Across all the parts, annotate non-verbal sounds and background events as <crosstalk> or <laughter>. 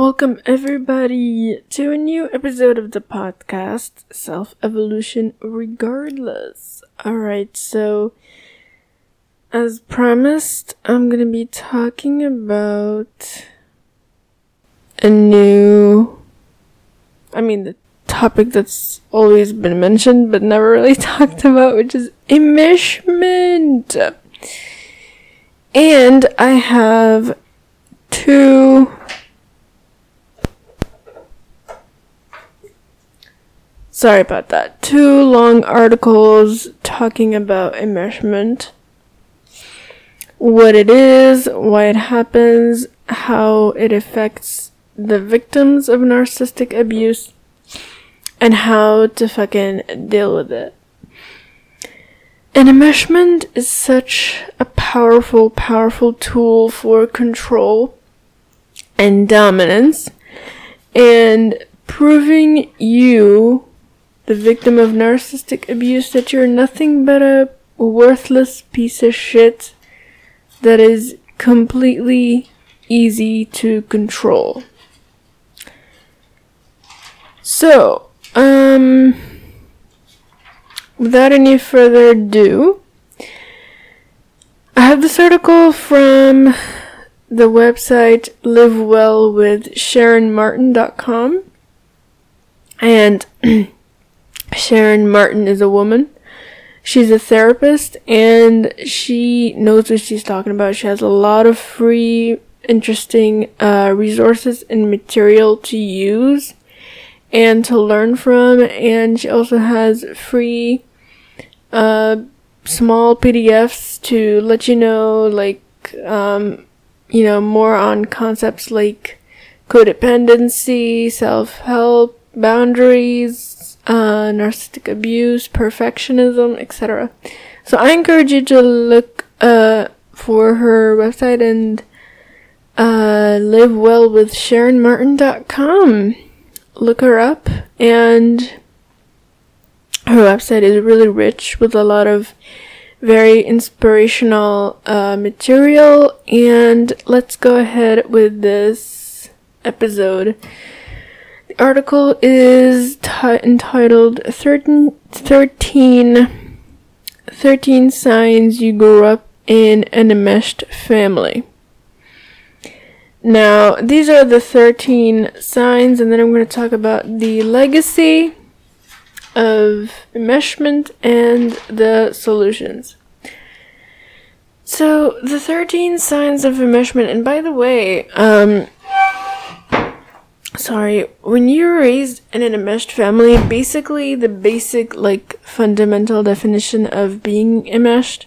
Welcome, everybody, to a new episode of the podcast, Self Evolution Regardless. Alright, so as promised, I'm gonna be talking about a new. I mean, the topic that's always been mentioned but never really <laughs> talked about, which is enmeshment. And I have two sorry about that. Two long articles talking about enmeshment. What it is, why it happens, how it affects the victims of narcissistic abuse, and how to fucking deal with it. And enmeshment is such a powerful, powerful tool for control and dominance and proving you, the victim of narcissistic abuse, that you're nothing but a worthless piece of shit that is completely easy to control. So, um, without any further ado, I have this article from the website livewellwithsharonmartin.com. And <clears throat> Sharon Martin is a woman. She's a therapist and she knows what she's talking about. She has a lot of free, interesting uh, resources and material to use and to learn from. And she also has free, uh, small PDFs to let you know, like, um, you know, more on concepts like codependency, self-help, boundaries, uh, narcissistic abuse, perfectionism, etc. So I encourage you to look, uh, for her website and, uh, live well with SharonMartin.com look her up and her website is really rich with a lot of very inspirational uh, material. And let's go ahead with this episode the article is t- entitled 13, 13 13 signs you grew up in an enmeshed family now, these are the 13 signs, and then I'm going to talk about the legacy of enmeshment and the solutions. So, the 13 signs of enmeshment, and by the way, um, sorry, when you're raised in an enmeshed family, basically the basic, like, fundamental definition of being enmeshed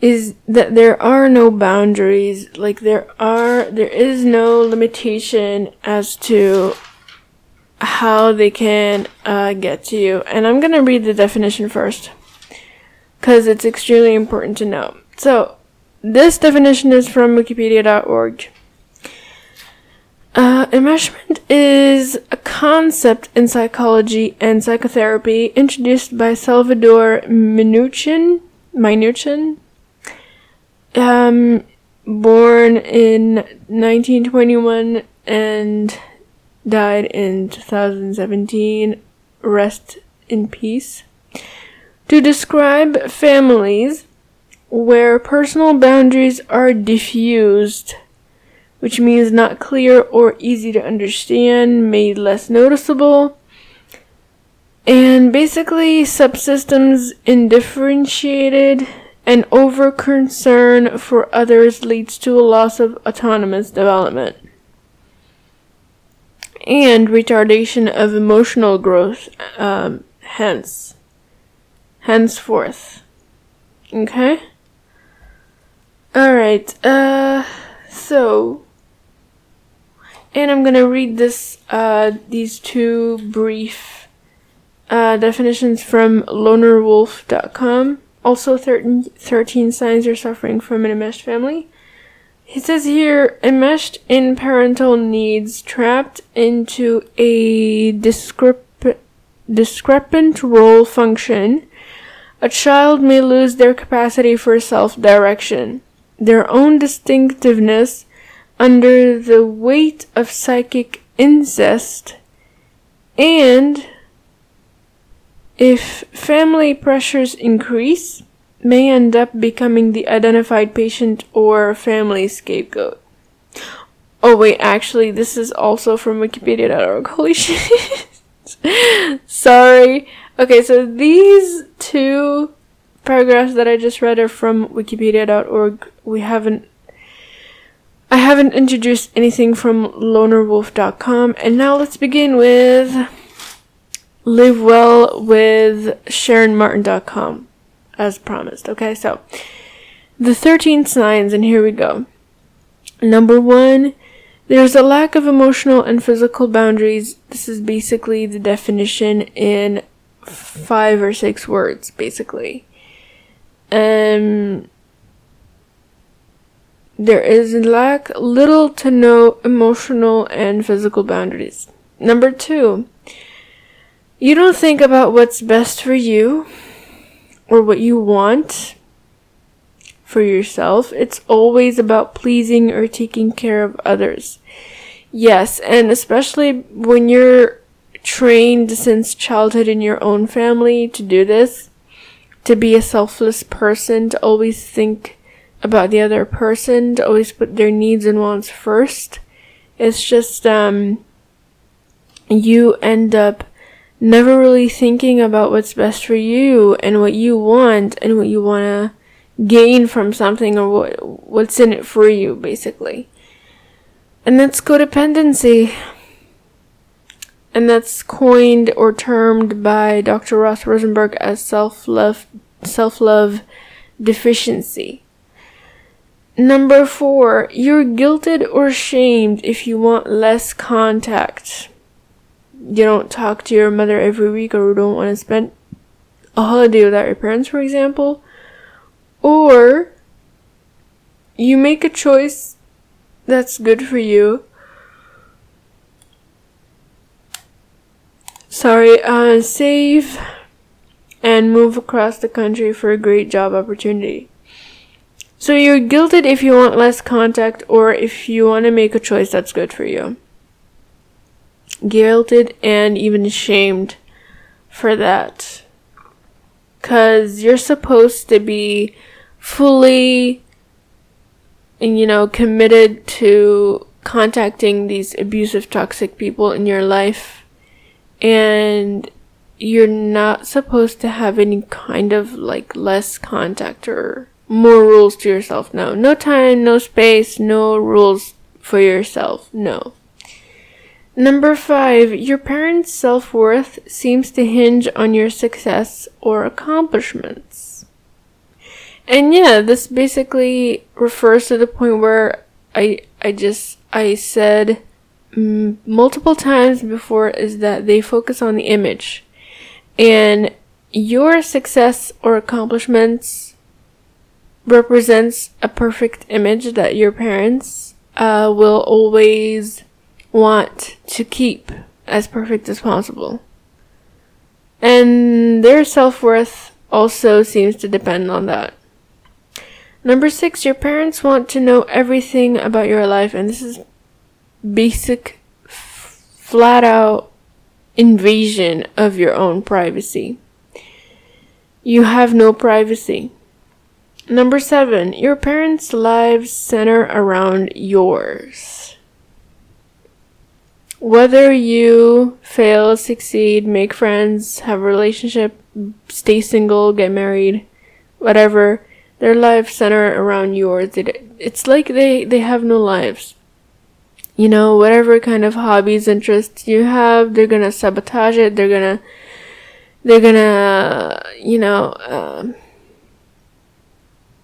is that there are no boundaries like there are there is no limitation as to how they can uh, get to you. And i'm to read the definition first because it's extremely important to know. So this definition is from wikipedia.org uh, enmeshment is a concept in psychology and psychotherapy introduced by Salvador Minuchin, Minuchin um, born in 1921 and died in 2017. Rest in peace. To describe families where personal boundaries are diffused, which means not clear or easy to understand, made less noticeable, and basically subsystems indifferentiated and over concern for others leads to a loss of autonomous development and retardation of emotional growth, um, hence, henceforth. Okay? Alright, uh, so, and I'm gonna read this, uh, these two brief, uh, definitions from lonerwolf.com also 13, 13 signs you're suffering from an enmeshed family. He says here, enmeshed in parental needs, trapped into a discrep- discrepant role function, a child may lose their capacity for self-direction, their own distinctiveness, under the weight of psychic incest and if family pressures increase, may end up becoming the identified patient or family scapegoat. Oh wait, actually, this is also from Wikipedia.org. Holy <laughs> shit. Sorry. Okay, so these two paragraphs that I just read are from Wikipedia.org. We haven't I haven't introduced anything from lonerwolf.com, and now let's begin with live well with SharonMartin.com, as promised. Okay, so the 13 signs, and here we go. Number one, there's a lack of emotional and physical boundaries. This is basically the definition in five or six words, basically. Um, there is lack little to no emotional and physical boundaries. Number two, you don't think about what's best for you or what you want for yourself. It's always about pleasing or taking care of others. Yes, and especially when you're trained since childhood in your own family to do this, to be a selfless person, to always think about the other person, to always put their needs and wants first. It's just, um, you end up never really thinking about what's best for you and what you want and what you want to gain from something or what what's in it for you basically. And that's codependency. And that's coined or termed by Dr. Ross Rosenberg as self-love self-love deficiency. Number 4, you're guilted or shamed if you want less contact you don't talk to your mother every week or you don't want to spend a holiday without your parents, for example, or you make a choice that's good for you. Sorry, uh, save and move across the country for a great job opportunity. So you're guilted if you want less contact or if you want to make a choice that's good for you guilted and even shamed for that. Cause you're supposed to be fully, you know, committed to contacting these abusive, toxic people in your life. And you're not supposed to have any kind of like less contact or more rules to yourself. No, no time, no space, no rules for yourself. No. Number five, your parents' self worth seems to hinge on your success or accomplishments. And yeah, this basically refers to the point where I, I just, I said m- multiple times before is that they focus on the image. And your success or accomplishments represents a perfect image that your parents uh, will always want to keep as perfect as possible. And their self worth also seems to depend on that. Number six, your parents want to know everything about your life, and this is basic, f- flat out invasion of your own privacy. You have no privacy. Number seven, your parents' lives center around yours. Whether you fail, succeed, make friends, have a relationship, stay single, get married, whatever, their lives center around yours. it's like they, they have no lives. You know, whatever kind of hobbies, interests you have, they're gonna sabotage it, they're gonna, they're gonna, you know, uh,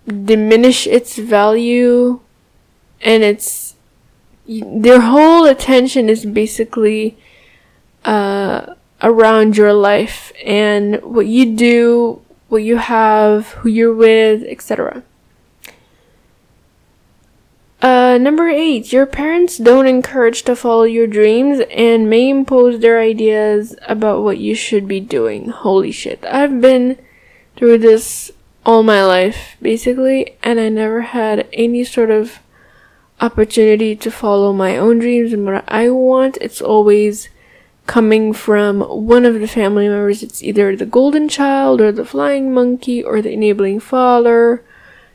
diminish its value and its their whole attention is basically uh, around your life and what you do, what you have, who you're with, etc. Uh, number eight, your parents don't encourage to follow your dreams and may impose their ideas about what you should be doing. Holy shit. I've been through this all my life, basically, and I never had any sort of opportunity to follow my own dreams and what I want, it's always coming from one of the family members. It's either the golden child or the flying monkey or the enabling father.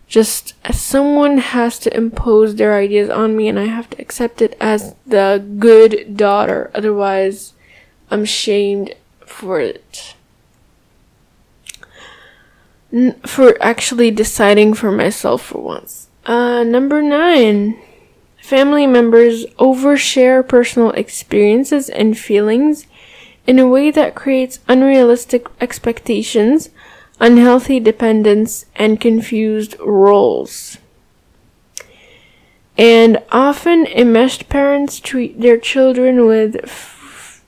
Just someone has to impose their ideas on me and I have to accept it as the good daughter. Otherwise, I'm shamed for it. For actually deciding for myself for once. Uh, number nine. Family members overshare personal experiences and feelings in a way that creates unrealistic expectations, unhealthy dependence, and confused roles. And often, enmeshed parents treat their children with f-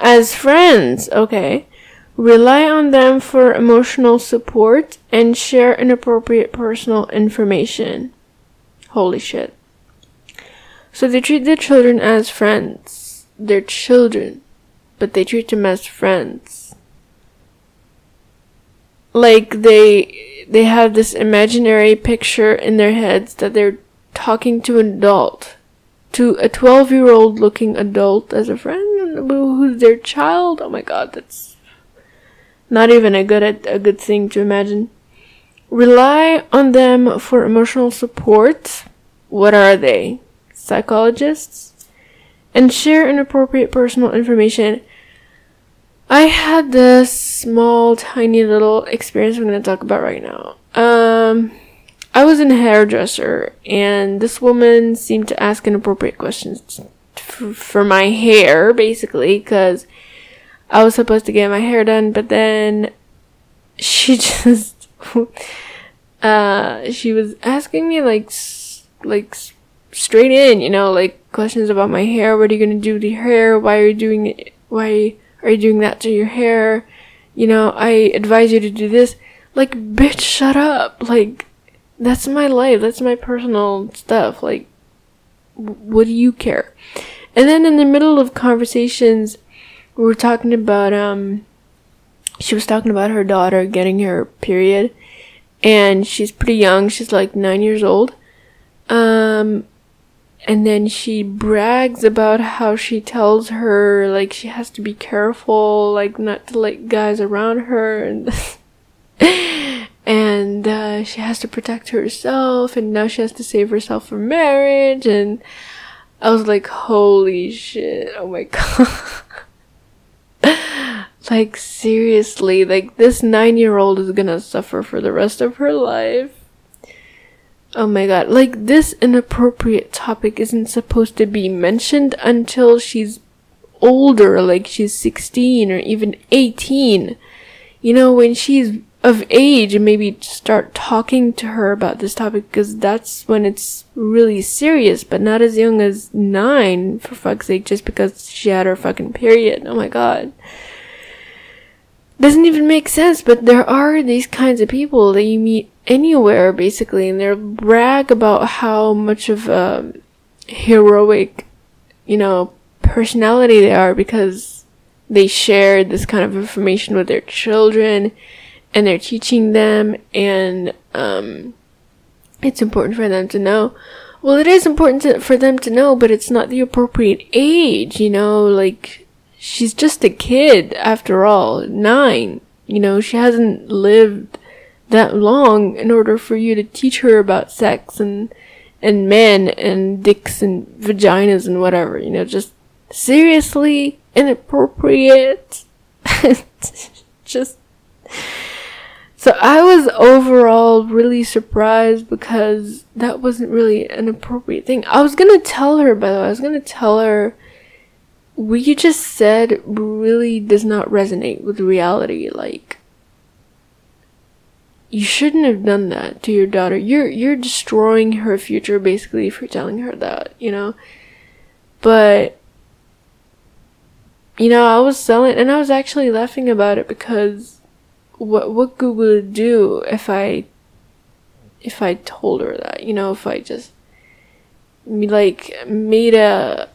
as friends, okay? Rely on them for emotional support and share inappropriate personal information. Holy shit. So they treat their children as friends. They're children, but they treat them as friends. Like they they have this imaginary picture in their heads that they're talking to an adult, to a 12 year old looking adult as a friend their child. Oh my god, that's not even a good a good thing to imagine. Rely on them for emotional support. What are they? Psychologists? And share inappropriate personal information. I had this small, tiny little experience I'm going to talk about right now. Um, I was in a hairdresser, and this woman seemed to ask inappropriate questions for, for my hair, basically, because I was supposed to get my hair done, but then she <laughs> just uh she was asking me like like straight in, you know, like questions about my hair. What are you gonna do to your hair? Why are you doing it? Why are you doing that to your hair? You know, I advise you to do this. Like, bitch, shut up. Like, that's my life. That's my personal stuff. Like, what do you care? And then in the middle of conversations, we were talking about um she was talking about her daughter getting her period. And she's pretty young. She's like nine years old. Um and then she brags about how she tells her like she has to be careful like not to let guys around her. <laughs> And and uh, she has to protect herself. And now she has to save herself for marriage. And i was like holy shit oh my <laughs> god like, seriously, like, this nine year old is gonna suffer for the rest of her life. Oh my god, like, this inappropriate topic isn't supposed to be mentioned until she's older, like, she's 16 or even 18. You know, when she's of age, and maybe start talking to her about this topic because that's when it's really serious, but not as young as nine, for fuck's sake, just because she had her fucking period. Oh my god doesn't even make sense, but there are these kinds of people that you meet anywhere basically, and they'll brag about how much of a heroic, you know, personality they are because they share this kind of information with their children and they're teaching them and um, it's important for them to know. Well, it is important to, for them to know, but it's not the appropriate age, you know, like she's just a kid after all, nine. You know, she hasn't lived that long in order for you to teach her about sex and and men and dicks and vaginas and whatever. You know, just seriously inappropriate. <laughs> just so I was overall really surprised because that wasn't really an appropriate thing. I was gonna tell her, by the way, I was gonna tell her what you just said really does not resonate with reality. Like, you shouldn't have done that to your daughter. You're you're destroying her future basically for telling her that, you know. But you know, I was selling and I was actually laughing about it because what what it do if I if I told her that, you know, if I just like made a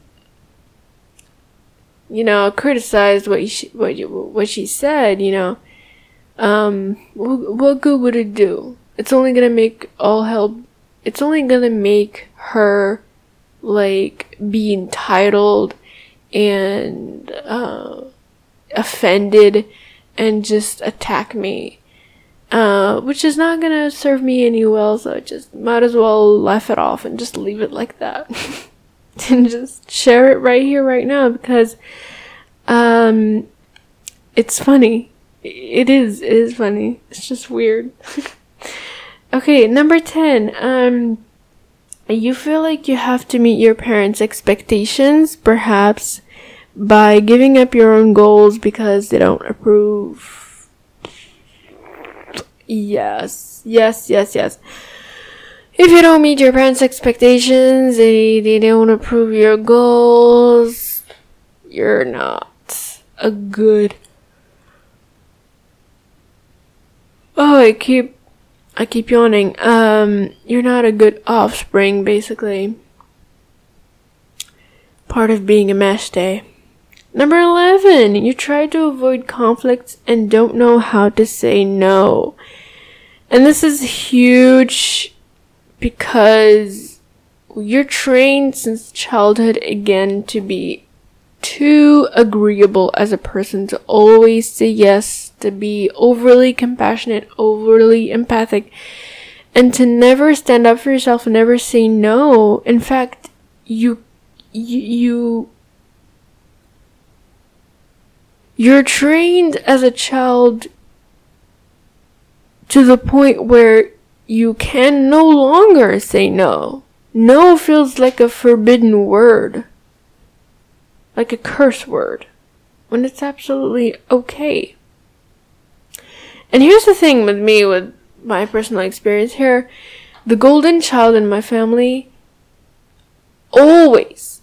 you know, criticized what she, what you, what she said, you know, um, what, what good would it do? it's only gonna make all hell it's only gonna make her like be entitled and uh, offended and just attack me. Uh, which is not gonna serve me any well so I just might as well laugh it off and just leave it like that. <laughs> And just share it right here right now because um it's funny. It is it is funny. It's just weird. <laughs> Okay, number 10. Um you feel like you have to meet your parents' expectations, perhaps by giving up your own goals because they don't approve. Yes, yes, yes, yes. If you don't meet your parents' expectations, they, they don't approve your goals, you're not a good. Oh, I keep I keep yawning. Um, you're not a good offspring, basically. Part of being a mesh day. Number 11, you try to avoid conflicts and don't know how to say no. And this is huge because you're trained since childhood again to be too agreeable as a person to always say yes, to be overly compassionate, overly empathic, and to never stand up for yourself and never say no. In fact, you, you, you you're trained as a child to the point where you can no longer say no. No feels like a forbidden word like a curse word when it's absolutely okay. And here's the thing with me, with my personal experience here the golden child in my family always,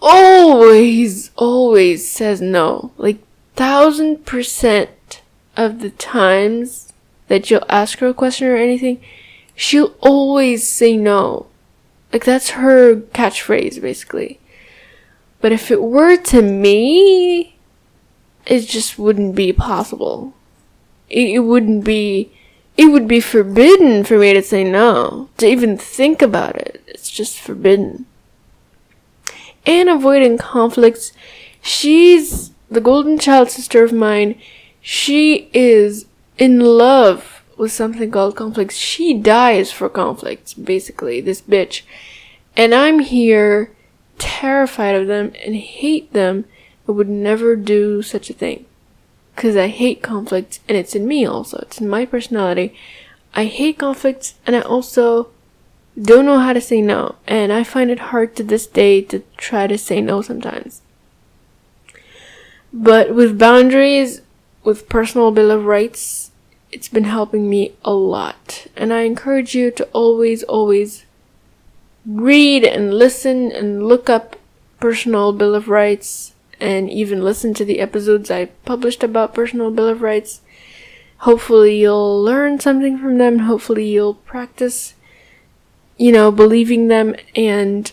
always, always says no. Like, thousand percent of the times that you'll ask her a question or anything, she'll always say no. Like, that's her catchphrase, basically. But if it were to me, it just wouldn't be possible. It, it wouldn't be, it would be forbidden for me to say no, to even think about it. It's just forbidden. And avoiding conflicts, she's the golden child sister of mine. She is in love with something called conflicts. She dies for conflicts, basically, this bitch. And I'm here terrified of them and hate them I would never do such a thing. Because I hate conflicts, and it's in me also. It's in my personality. I hate conflicts, and I also don't know how to say no. And I find it hard to this day to try to say no sometimes. But with boundaries, with personal bill of rights, it's been helping me a lot. And I encourage you to always, always read and listen and look up personal bill of rights and even listen to the episodes I published about personal bill of rights. Hopefully you'll learn something from them. Hopefully you'll practice, you know, believing them and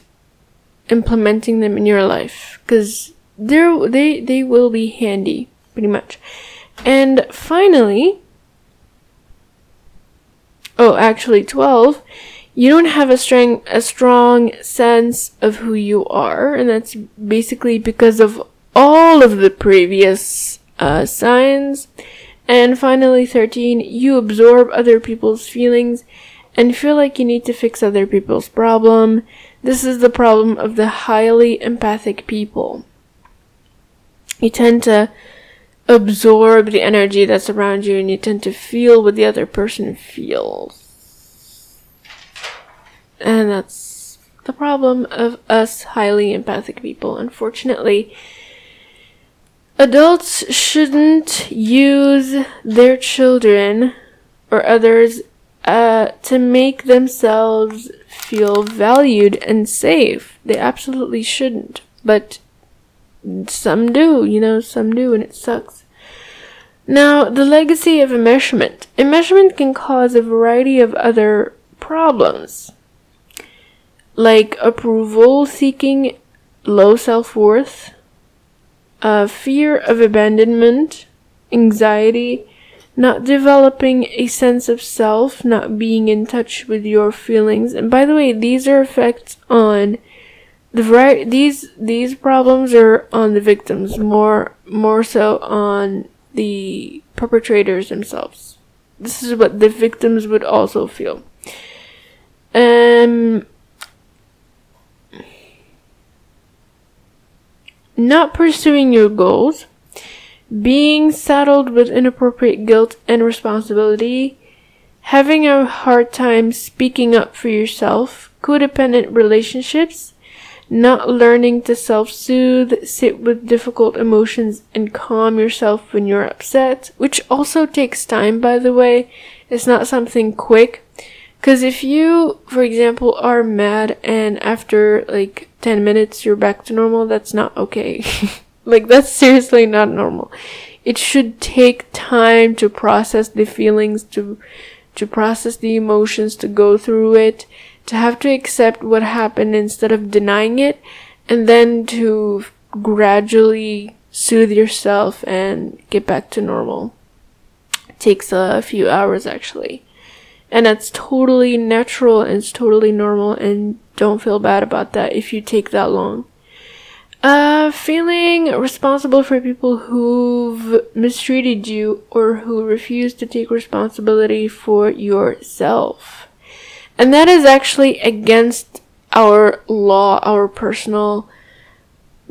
implementing them in your life because they're, they, they will be handy pretty much. And finally, oh, actually 12 you don't have a strong a strong sense of who you are, and that's basically because of all of the previous uh, signs. And finally, 13, you absorb other people's feelings and feel like you need to fix other people's problem. This is the problem of the highly empathic people. You tend to absorb the energy that's around you and you tend to feel what the other person feels. And that's the problem of us highly empathic people. Unfortunately, adults shouldn't use their children or others uh, to make themselves feel valued and safe. They absolutely shouldn't. But some do, you know, some do, and it sucks. Now, the legacy of enmeshment. Enmeshment can cause a variety of other problems like approval seeking, low self worth, uh, fear of abandonment, anxiety, not developing a sense of self, not being in touch with your feelings. And by the way, these are effects on the right these these problems are on the victims more more so on the perpetrators themselves. This is what the victims would also feel. Um not pursuing your goals being saddled with inappropriate guilt and responsibility, having a hard time speaking up for yourself, codependent relationships, not learning to self soothe, sit with difficult emotions, and calm yourself when you're upset, which also takes time, by the way. It's not something quick. Because if you, for example, are mad and after like 10 minutes you're back to normal, that's not okay. <laughs> Like that's seriously not normal. It should take time to process the feelings, to to process the emotions, to go through it, to have to accept what happened instead of denying it, and then to gradually soothe yourself and get back to normal. It takes a few hours actually. And that's totally natural and it's totally normal and don't feel bad about that if you take that long. Uh, feeling responsible for people who've mistreated you or who refuse to take responsibility for yourself. And that is actually against our law, our personal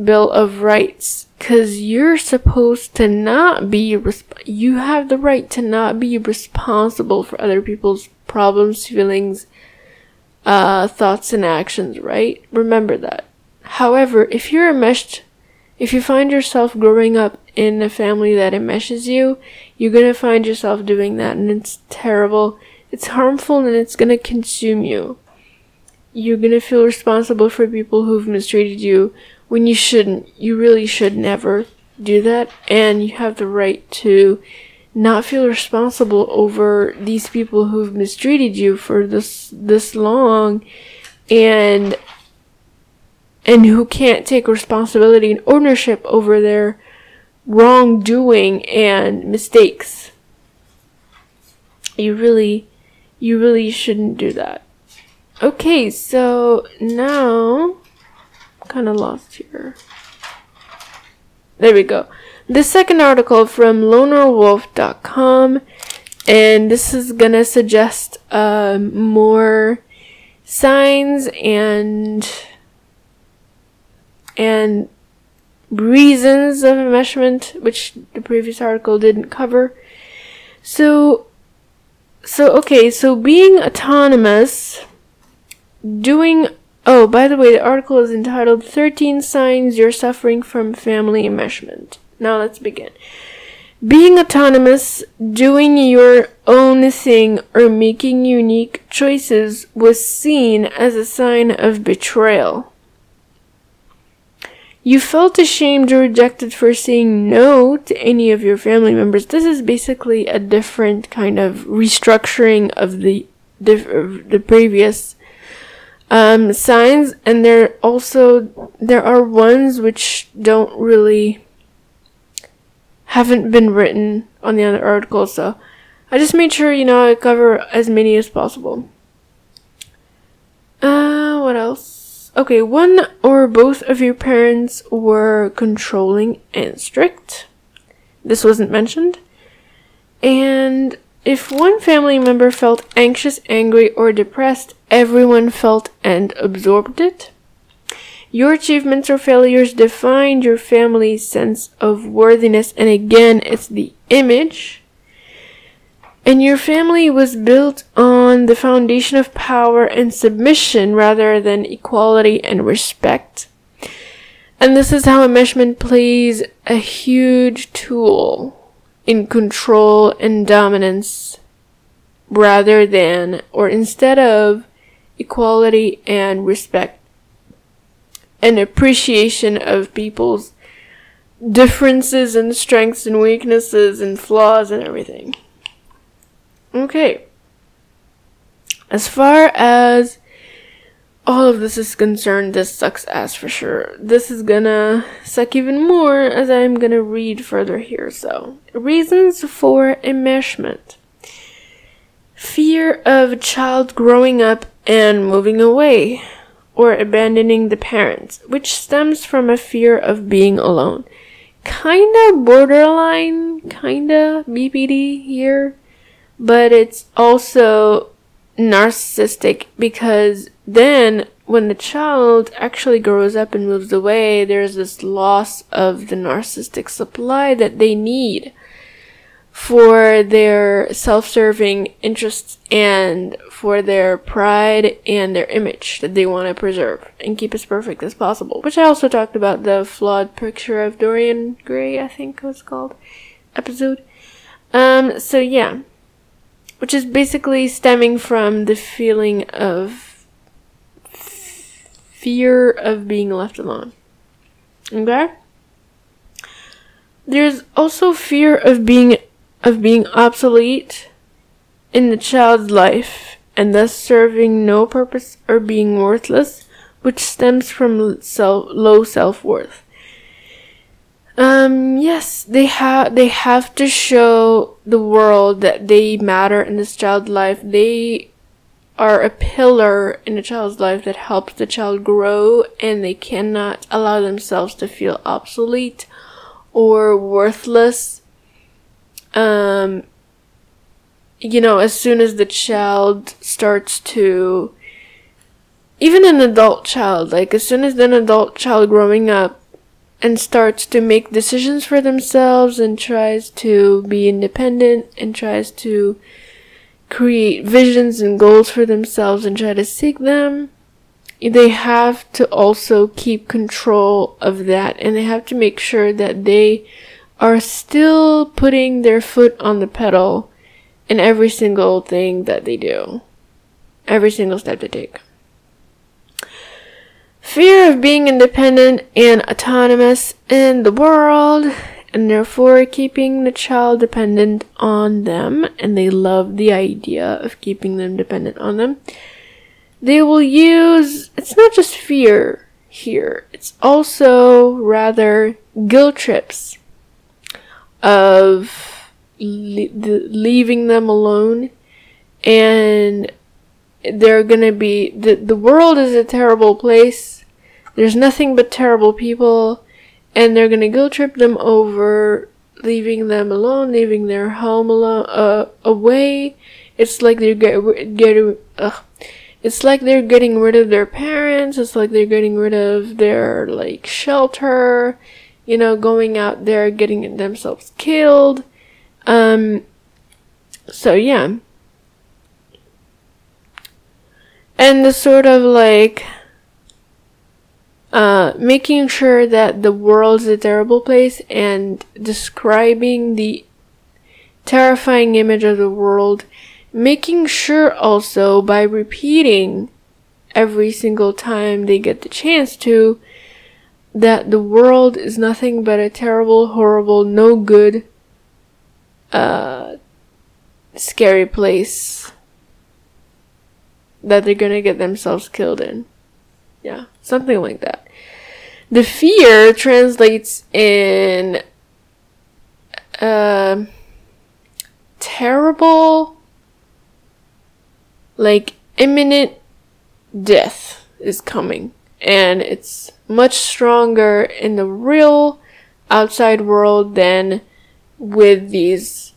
Bill of Rights. Cause you're supposed to not be, resp- you have the right to not be responsible for other people's problems, feelings, uh, thoughts and actions, right? Remember that. However, if you're enmeshed, if you find yourself growing up in a family that enmeshes you, you're gonna find yourself doing that and it's terrible. It's harmful and it's gonna consume you. You're gonna feel responsible for people who've mistreated you when you shouldn't. You really should never do that and you have the right to not feel responsible over these people who've mistreated you for this this long and and who can't take responsibility and ownership over their wrongdoing and mistakes. You really, you really shouldn't do that. Okay, so now, kind of lost here. There we go. The second article from lonerwolf.com, and this is gonna suggest uh, more signs and and reasons of enmeshment, which the previous article didn't cover. So, so okay, so being autonomous, doing, oh, by the way, the article is entitled 13 Signs You're Suffering from Family Enmeshment. Now let's begin. Being autonomous, doing your own thing, or making unique choices was seen as a sign of betrayal. You felt ashamed or rejected for saying no to any of your family members. This is basically a different kind of restructuring of the the previous um, signs, and there also there are ones which don't really haven't been written on the other articles. So I just made sure you know I cover as many as possible. Uh, what else? Okay, one or both of your parents were controlling and strict. This wasn't mentioned. And if one family member felt anxious, angry, or depressed, everyone felt and absorbed it. Your achievements or failures defined your family's sense of worthiness, and again, it's the image and your family was built on the foundation of power and submission rather than equality and respect. And this is how enmeshment plays a huge tool in control and dominance rather than or instead of equality and respect and appreciation of people's differences and strengths and weaknesses and flaws and everything. Okay. As far as all of this is concerned, this sucks ass for sure. This is gonna suck even more as I'm gonna read further here. So, reasons for enmeshment fear of a child growing up and moving away or abandoning the parents, which stems from a fear of being alone. Kinda borderline, kinda BPD here, but it's also narcissistic because then when the child actually grows up and moves away, there's this loss of the narcissistic supply that they need for their self-serving interests and for their pride and their image that they want to preserve and keep as perfect as possible. Which I also talked about the flawed picture of Dorian Gray, I think it was called episode. Um, so yeah which is basically stemming from the feeling of fear of being left alone. Okay? There's also fear of being of being obsolete in the child's life and thus serving no purpose or being worthless, which stems from self, low self-worth. Um, yes, they have they have to show the world that they matter in this child's life. They are a pillar in a child's life that helps the child grow and they cannot allow themselves to feel obsolete or worthless. Um, you know, as soon as the child starts to, even an adult child, like as soon as an adult child growing up and starts to make decisions for themselves and tries to be independent and tries to create visions and goals for themselves and try to seek them, they have to also keep control of that and they have to make sure that they are still putting their foot on the pedal in every single thing that they do, every single step they take. Fear of being independent and autonomous in the world, and therefore keeping the child dependent on them, and they love the idea of keeping them dependent on them. They will use, it's not just fear here, it's also rather guilt trips of le- leaving them alone and they're gonna be the the world is a terrible place. There's nothing but terrible people, and they're gonna guilt trip them over leaving them alone, leaving their home alone uh, away. It's like they're get, getting uh, it's like they're getting rid of their parents. It's like they're getting rid of their like shelter. You know, going out there getting themselves killed. Um. So yeah and the sort of like uh, making sure that the world's a terrible place and describing the terrifying image of the world, making sure also by repeating every single time they get the chance to that the world is nothing but a terrible, horrible, no good, uh, scary place that they're gonna get themselves killed in. Yeah, something like that. The fear translates in uh, terrible, like imminent death is coming, and it's much stronger in the real outside world than with these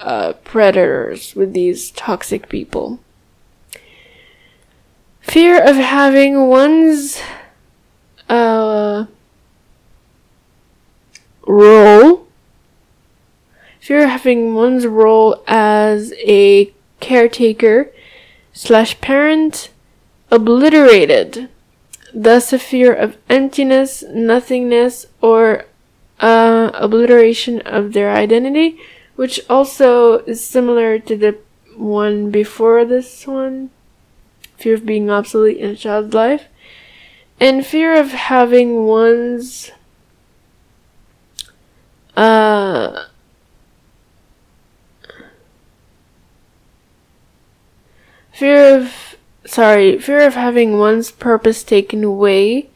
uh, predators, with these toxic people. Fear of having one's uh, role. Fear of having one's role as a caretaker slash parent obliterated. Thus, a fear of emptiness, nothingness, or uh, obliteration of their identity, which also is similar to the one before this one fear of being obsolete in a child's life, and fear of having one's uh, fear of sorry, fear of having one's purpose taken away,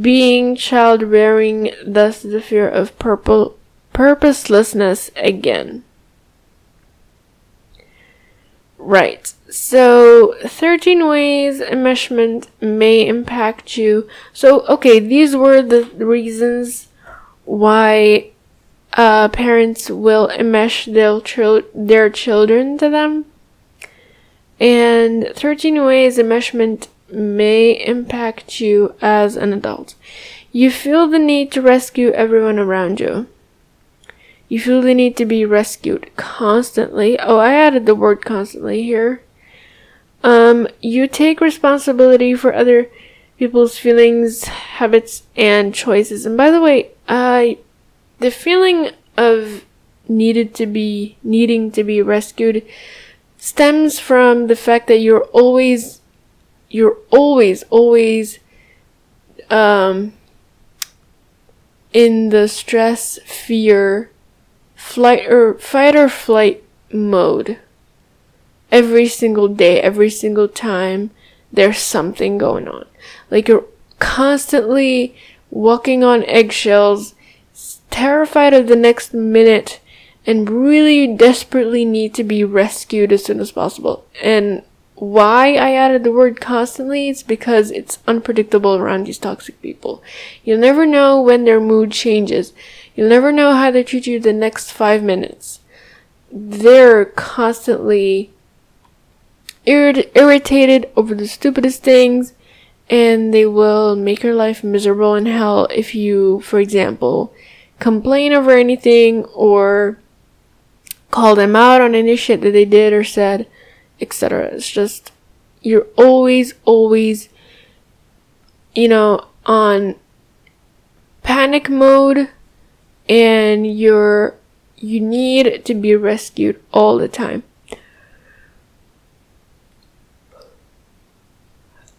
being child rearing, thus the fear of purple, purposelessness again. Right. So, 13 ways enmeshment may impact you. So, okay, these were the reasons why uh, parents will enmesh their, their children to them. And 13 ways enmeshment may impact you as an adult. You feel the need to rescue everyone around you. You feel the need to be rescued constantly. Oh, I added the word constantly here. Um, you take responsibility for other people's feelings, habits, and choices. And by the way, uh, the feeling of needed to be, needing to be rescued stems from the fact that you're always, you're always, always, um, in the stress, fear, flight or fight or flight mode. Every single day, every single time, there's something going on. Like you're constantly walking on eggshells, terrified of the next minute, and really desperately need to be rescued as soon as possible. And why I added the word constantly is because it's unpredictable around these toxic people. You'll never know when their mood changes. You'll never know how they treat you the next five minutes. They're constantly irrit- irritated over the stupidest things, and they will make your life miserable in hell if you, for example, complain over anything or call them out on any shit that they did or said, etc. It's just, you're always, always, you know, on panic mode and you're you need to be rescued all the time.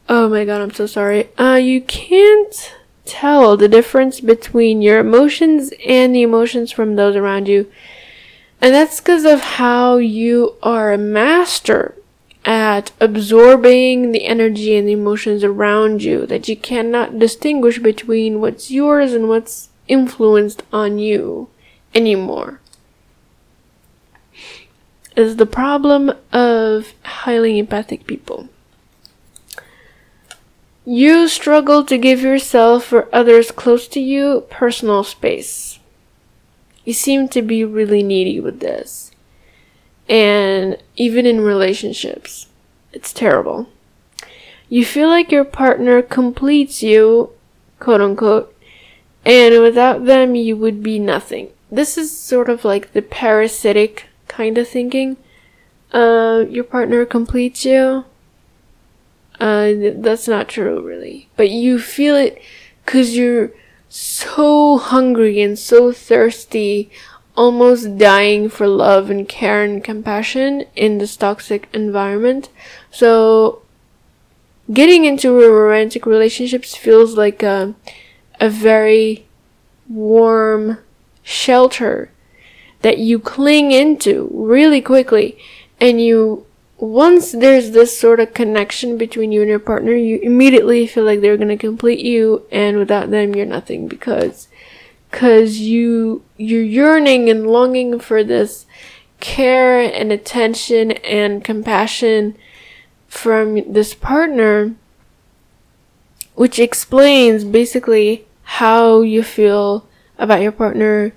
Oh my god, I'm so sorry. Uh you can't tell the difference between your emotions and the emotions from those around you. And that's because of how you are a master at absorbing the energy and the emotions around you, that you cannot distinguish between what's yours and what's influenced on you anymore. Is the problem of highly empathic people. You struggle to give yourself or others close to you personal space. You seem to be really needy with this. And even in relationships, it's terrible. You feel like your partner completes you, quote unquote, and without them you would be nothing. This is sort of like the parasitic kind of thinking. Uh, your partner completes you. Uh, that's not true, really. But you feel it because you're so hungry and so thirsty, almost dying for love and care and compassion in this toxic environment. So, getting into a romantic relationships feels like a a very warm shelter that you cling into really quickly. And you once there's this sort of connection between you and your partner you immediately feel like they're going to complete you. And without them you're nothing because cuz you you're yearning and longing for this care and attention and compassion from this partner which explains basically how you feel about your partner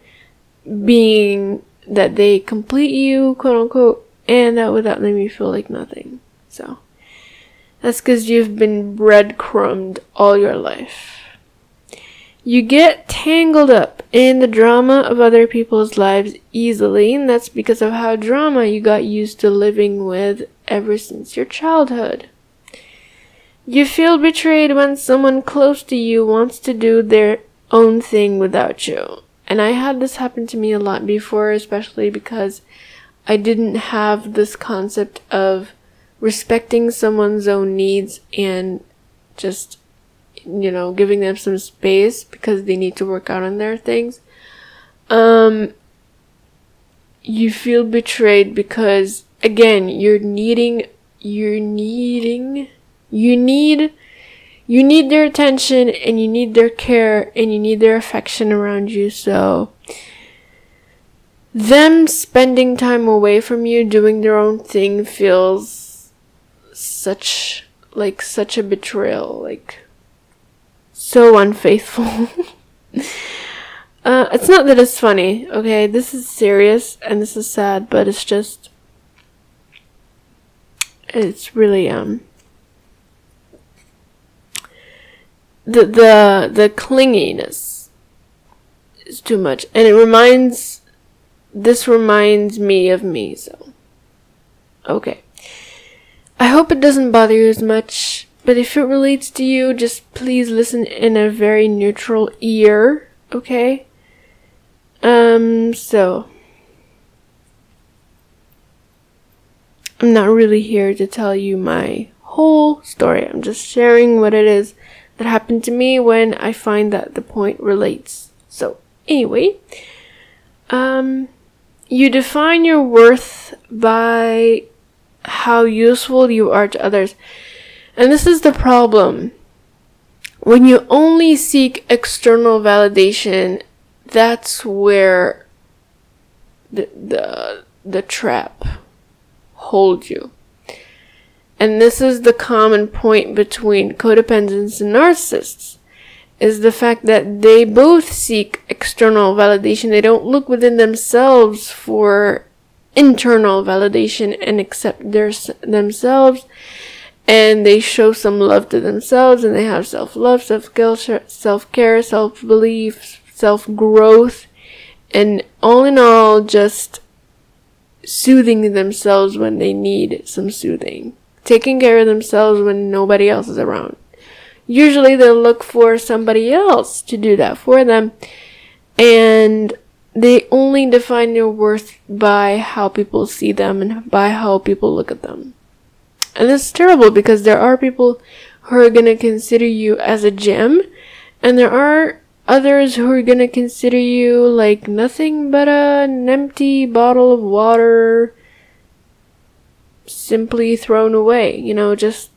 being that they complete you, quote unquote, and that without them you feel like nothing. So, that's because you've been breadcrumbed all your life. You get tangled up in the drama of other people's lives easily, and that's because of how drama you got used to living with ever since your childhood. You feel betrayed when someone close to you wants to do their own thing without you. And I had this happen to me a lot before, especially because I didn't have this concept of respecting someone's own needs and just, you know, giving them some space because they need to work out on their things. Um, you feel betrayed because, again, you're needing you're needing you need you need their attention and you need their care and you need their affection around you. So them spending time away from you doing their own thing feels such like such a betrayal like so unfaithful. <laughs> Uh it's not that it's funny okay? This is serious and this is sad but it's just it's really um the the the clinginess is too much. And it reminds this reminds me of me so. Okay. I hope it doesn't bother you as much but if it relates to you just please listen in a very neutral ear okay? Um so. I'm not really here to tell you my whole story. I'm just sharing what it is that happened to me when I find that the point relates. So, anyway, um, you define your worth by how useful you are to others. And this is the problem. When you only seek external validation, that's where the, the, the trap holds you. And this is the common point between codependents and narcissists is the fact that they both seek external validation. They don't look within themselves for internal validation and accept their themselves. And they show some love to themselves and they have self-love, self-care, self-care, self-belief, self-growth. And all in all just soothing themselves when they need some soothing taking care of themselves when nobody else is around. Usually they'll look for somebody else to do that for them, and they only define their worth by how people see them and by how people look at them. And it's terrible because there are people who are going to consider you as a gem, and there are others who are going to consider you like nothing but an empty bottle of water simply thrown away. You know, just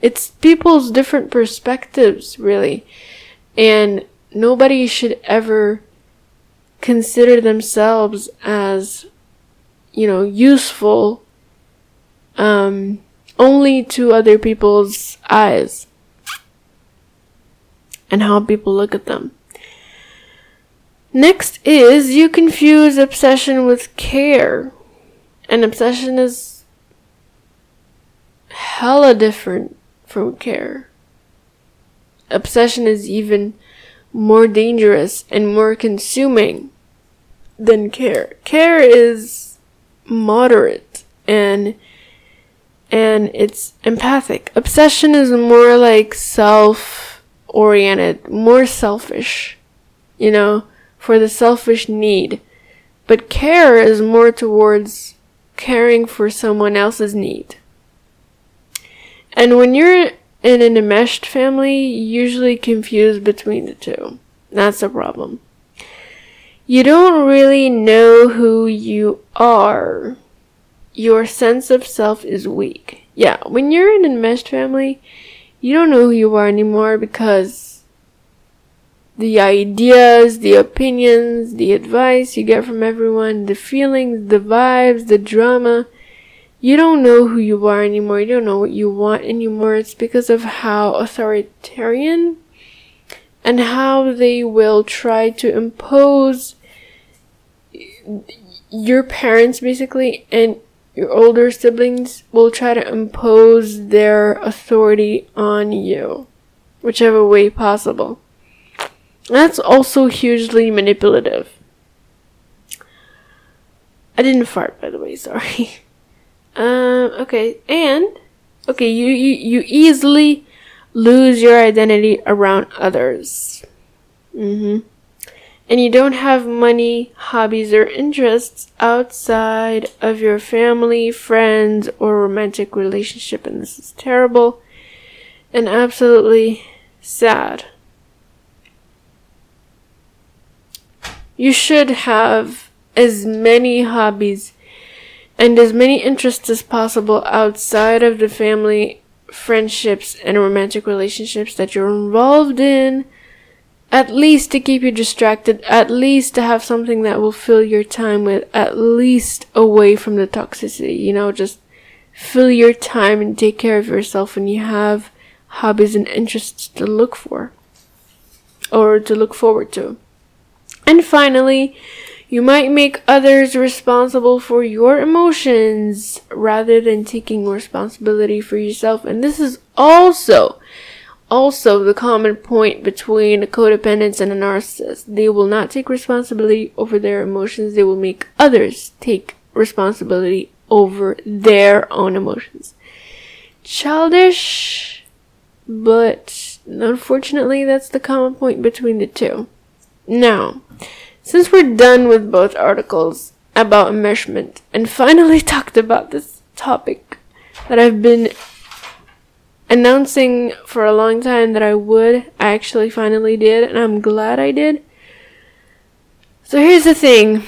it's people's different perspectives, really. And nobody should ever consider themselves as, you know, useful um, only to other people's eyes and how people look at them. Next is you confuse obsession with care. And obsession is hella different from care. Obsession is even more dangerous and more consuming than care. Care is moderate and and it's empathic. Obsession is more like self oriented, more selfish, you know, for the selfish need. But care is more towards caring for someone else's need. And when you're in an enmeshed family, you usually confuse between the two. That's a problem. You don't really know who you are. Your sense of self is weak. Yeah, when you're in an enmeshed family, you don't know who you are anymore because the ideas, the opinions, the advice you get from everyone, the feelings, the vibes, the drama, you don't know who you are anymore. You don't know what you want anymore. It's because of how authoritarian and how they will try to impose your parents basically and your older siblings will try to impose their authority on you, whichever way possible. That's also hugely manipulative. I didn't fart, by the way, sorry. <laughs> Um, okay, and okay, you, you you easily lose your identity around others. Mm-hmm. And you don't have money, hobbies, or interests outside of your family, friends, or romantic relationship, and this is terrible and absolutely sad. You should have as many hobbies and as many interests as possible outside of the family, friendships, and romantic relationships that you're involved in. At least to keep you distracted, at least to have something that will fill your time with, at least away from the toxicity. You know, just fill your time and take care of yourself when you have hobbies and interests to look for or to look forward to. And finally, you might make others responsible for your emotions rather than taking responsibility for yourself. And this is also also the common point between a codependent and a narcissist. They will not take responsibility over their emotions. They will make others take responsibility over their own emotions. Childish, but unfortunately that's the common point between the two. Now, since we're done with both articles about enmeshment and finally <laughs> talked about this topic that I've been announcing for a long time that I would, I actually finally did, and I'm glad I did. So here's the thing.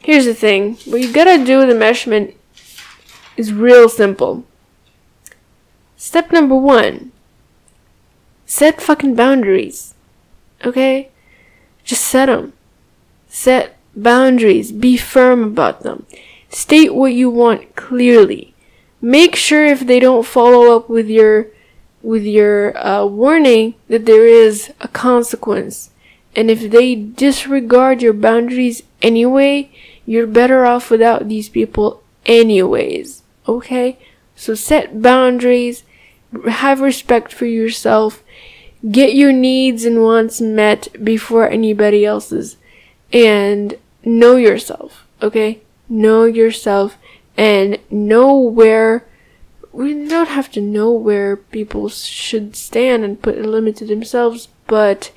Here's the thing. What you gotta do with enmeshment is real simple. Step number one. Set fucking boundaries. Okay? Just set them. Set boundaries. Be firm about them. State what you want clearly. Make sure if they don't follow up with your with your uh, warning that there is a consequence. And if they disregard your boundaries anyway, you're better off without these people anyways. Okay? So set boundaries, have respect for yourself, get your needs and wants met before anybody else's and know yourself, okay? Know yourself and know where we don't have to know where people should stand and put a limit to themselves, but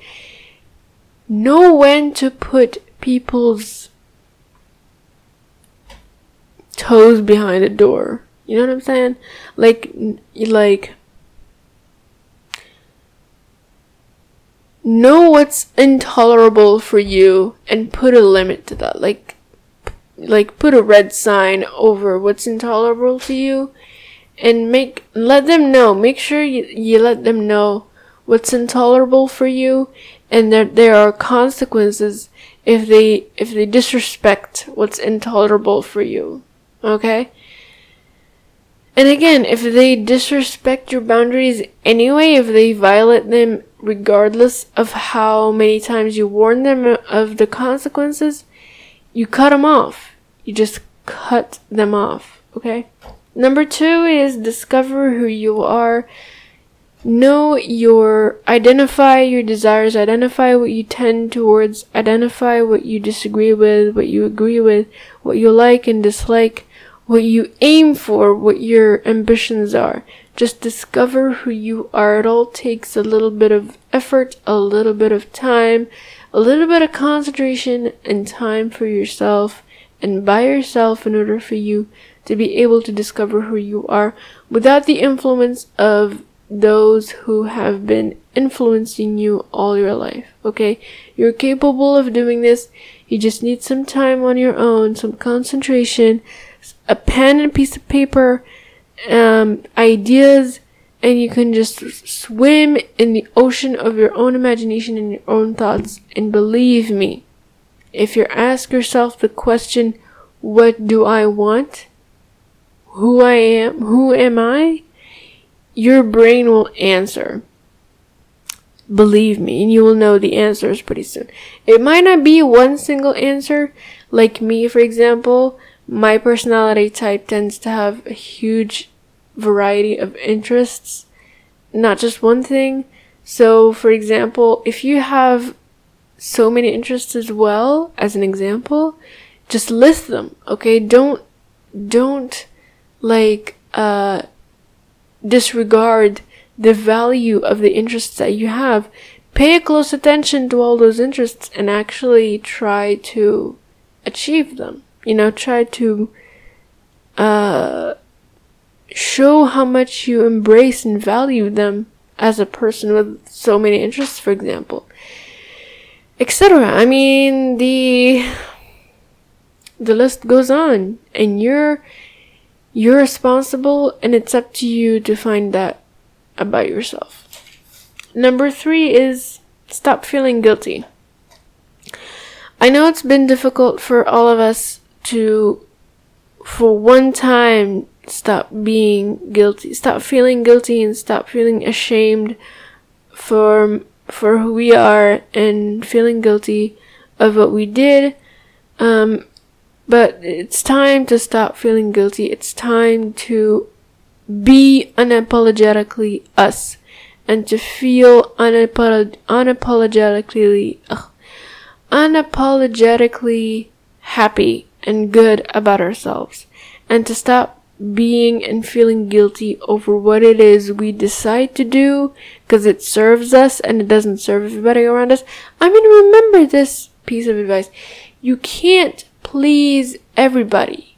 know when to put people's toes behind the door. You know what I'm saying? Like, like, know what's intolerable for you and put a limit to that. Like, like put a red sign over what's intolerable to you and make, let them know, make sure you, you let them know what's intolerable for you and that there are consequences if they, if they disrespect what's intolerable for you. Okay? And again, if they disrespect your boundaries anyway, if they violate them regardless of how many times you warn them of the consequences, you cut them off. You just cut them off, okay? Number two is discover who you are. Know your, identify your desires, identify what you tend towards, identify what you disagree with, what you agree with, what you like and dislike what you aim for, what your ambitions are. Just discover who you are. It all takes a little bit of effort, a little bit of time, a little bit of concentration and time for yourself and by yourself in order for you to be able to discover who you are without the influence of those who have been influencing you all your life. Okay? You're capable of doing this. You just need some time on your own, some concentration, a pen and a piece of paper, um, ideas, and you can just swim in the ocean of your own imagination and your own thoughts. And believe me, if you ask yourself the question, what do I want? Who I am, who am I? Your brain will answer. Believe me, and you will know the answers pretty soon. It might not be one single answer, like me, for example my personality type tends to have a huge variety of interests, not just one thing. So, for example, if you have so many interests as well, as an example, just list them, okay? Don't, don't, like, uh, disregard the value of the interests that you have. Pay close attention to all those interests and actually try to achieve them you know, try to uh, show how much you embrace and value them as a person with so many interests, for example, etc. I mean, the the list goes on and you're you're responsible and it's up to you to find that about yourself. Number 3 is stop feeling guilty. I know it's been difficult for all of us to for one time stop being guilty, stop feeling guilty and stop feeling ashamed for for who we are and feeling guilty of what we did. Um, but it's time to stop feeling guilty. It's time to be unapologetically us and to feel unapolog- unapologetically ugh, unapologetically happy and good about ourselves and to stop being and feeling guilty over what it is we decide to do because it serves us and it doesn't serve everybody around us. I mean, remember this piece of advice. You can't please everybody.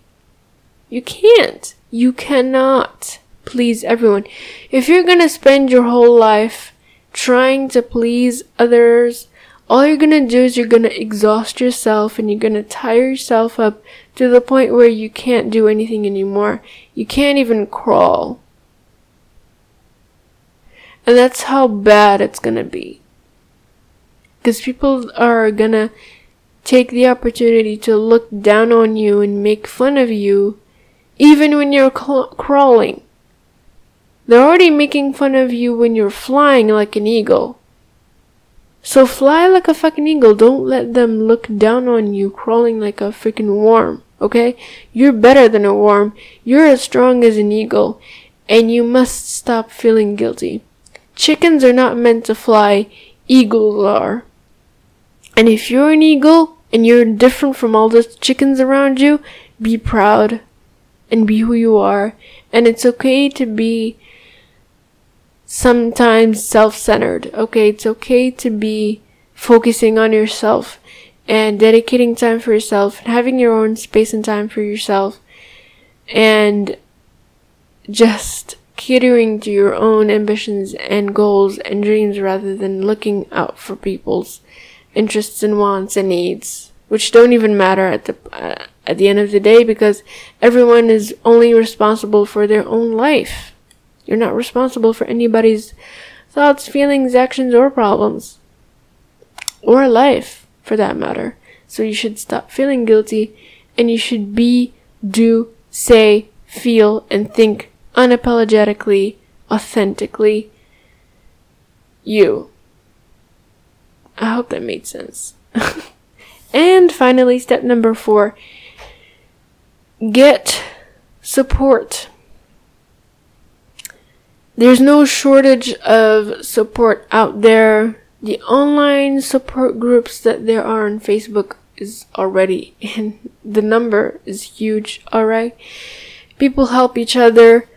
You can't. You cannot please everyone. If you're gonna spend your whole life trying to please others, all you're gonna do is you're gonna exhaust yourself and you're gonna tire yourself up to the point where you can't do anything anymore. You can't even crawl. And that's how bad it's gonna be. Because people are gonna take the opportunity to look down on you and make fun of you, even when you're cl- crawling. They're already making fun of you when you're flying like an eagle. So fly like a fucking eagle. Don't let them look down on you crawling like a freaking worm. Okay? You're better than a worm. You're as strong as an eagle. And you must stop feeling guilty. Chickens are not meant to fly. Eagles are. And if you're an eagle and you're different from all the chickens around you, be proud and be who you are. And it's okay to be sometimes self-centered. Okay, it's okay to be focusing on yourself and dedicating time for yourself and having your own space and time for yourself and just catering to your own ambitions and goals and dreams rather than looking out for people's interests and wants and needs which don't even matter at the uh, at the end of the day because everyone is only responsible for their own life you're not responsible for anybody's thoughts, feelings, actions, or problems. Or life, for that matter. So you should stop feeling guilty and you should be, do, say, feel, and think unapologetically, authentically you. I hope that made sense. <laughs> and finally, step number four get support. There's no shortage of support out there. The online support groups that there are on Facebook is already <laughs> and the number is huge, alright? People help each other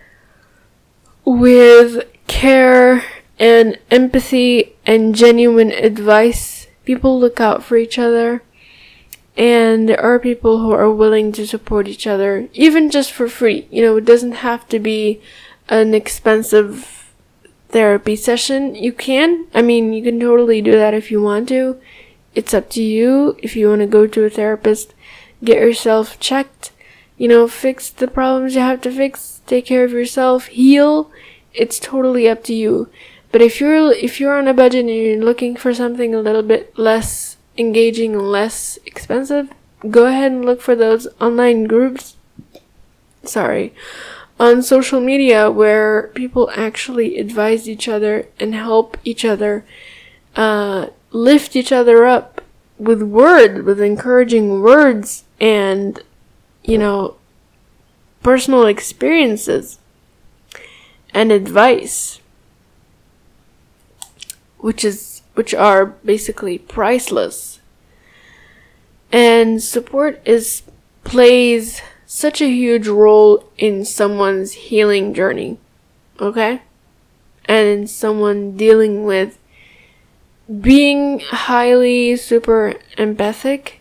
with care and empathy and genuine advice. People look out for each other. And there are people who are willing to support each other, even just for free. You know, it doesn't have to be an expensive therapy session, you can. I mean, you can totally do that if you want to. It's up to you. If you want to go to a therapist, get yourself checked, you know, fix the problems you have to fix, take care of yourself, heal. It's totally up to you. But if you're if you're on a budget and you're looking for something a little bit less engaging less expensive, go ahead and look for those online groups. Sorry on social media where people actually advise each other and help each other uh, lift each other up with words, with encouraging words and, you know, personal experiences and advice, which is, which are basically priceless. And support is, plays such a huge role in someone's healing journey. Okay? And in someone dealing with being highly super empathic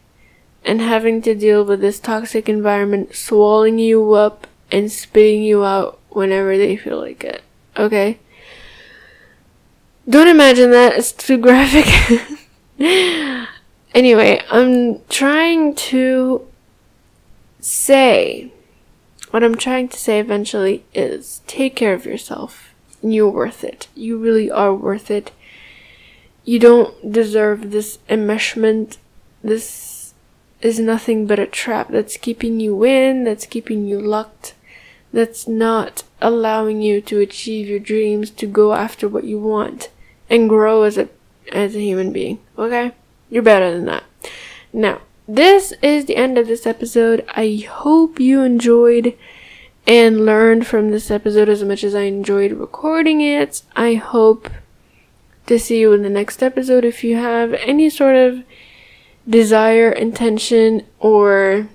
and having to deal with this toxic environment swallowing you up and spitting you out whenever they feel like it. Okay? Don't imagine that, it's too graphic. <laughs> anyway, I'm trying to say, what I'm trying to say eventually is take care of yourself. You're worth it. You really are worth it. You don't deserve this enmeshment. This is nothing but a trap that's keeping you in, that's keeping you locked, that's not allowing you to achieve your dreams, to go after what you want, and grow as a as a human being. Okay? You're better than that. Now, this is the end of this episode. I hope you enjoyed and learned from this episode as much as I enjoyed recording it. I hope to see you in the next episode. If you have any sort of desire, intention, or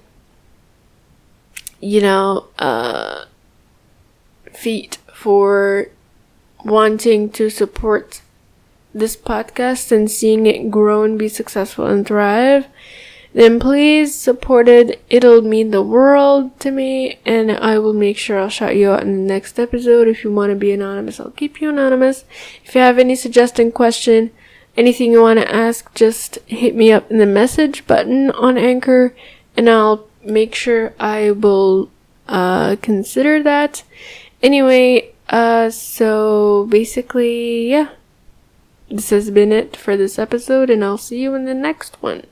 you know, uh, feet for wanting to support this podcast and seeing it grow and be successful and thrive, then please support it. It'll mean the world to me, and I will make sure I'll shout you out in the next episode. If you want to be anonymous, I'll keep you anonymous. If you have any suggestion, question, anything you want to ask, just hit me up in the message button on Anchor, and I'll make sure I will uh, consider that. Anyway, uh, so basically, yeah. This has been it for this episode, and I'll see you in the next one.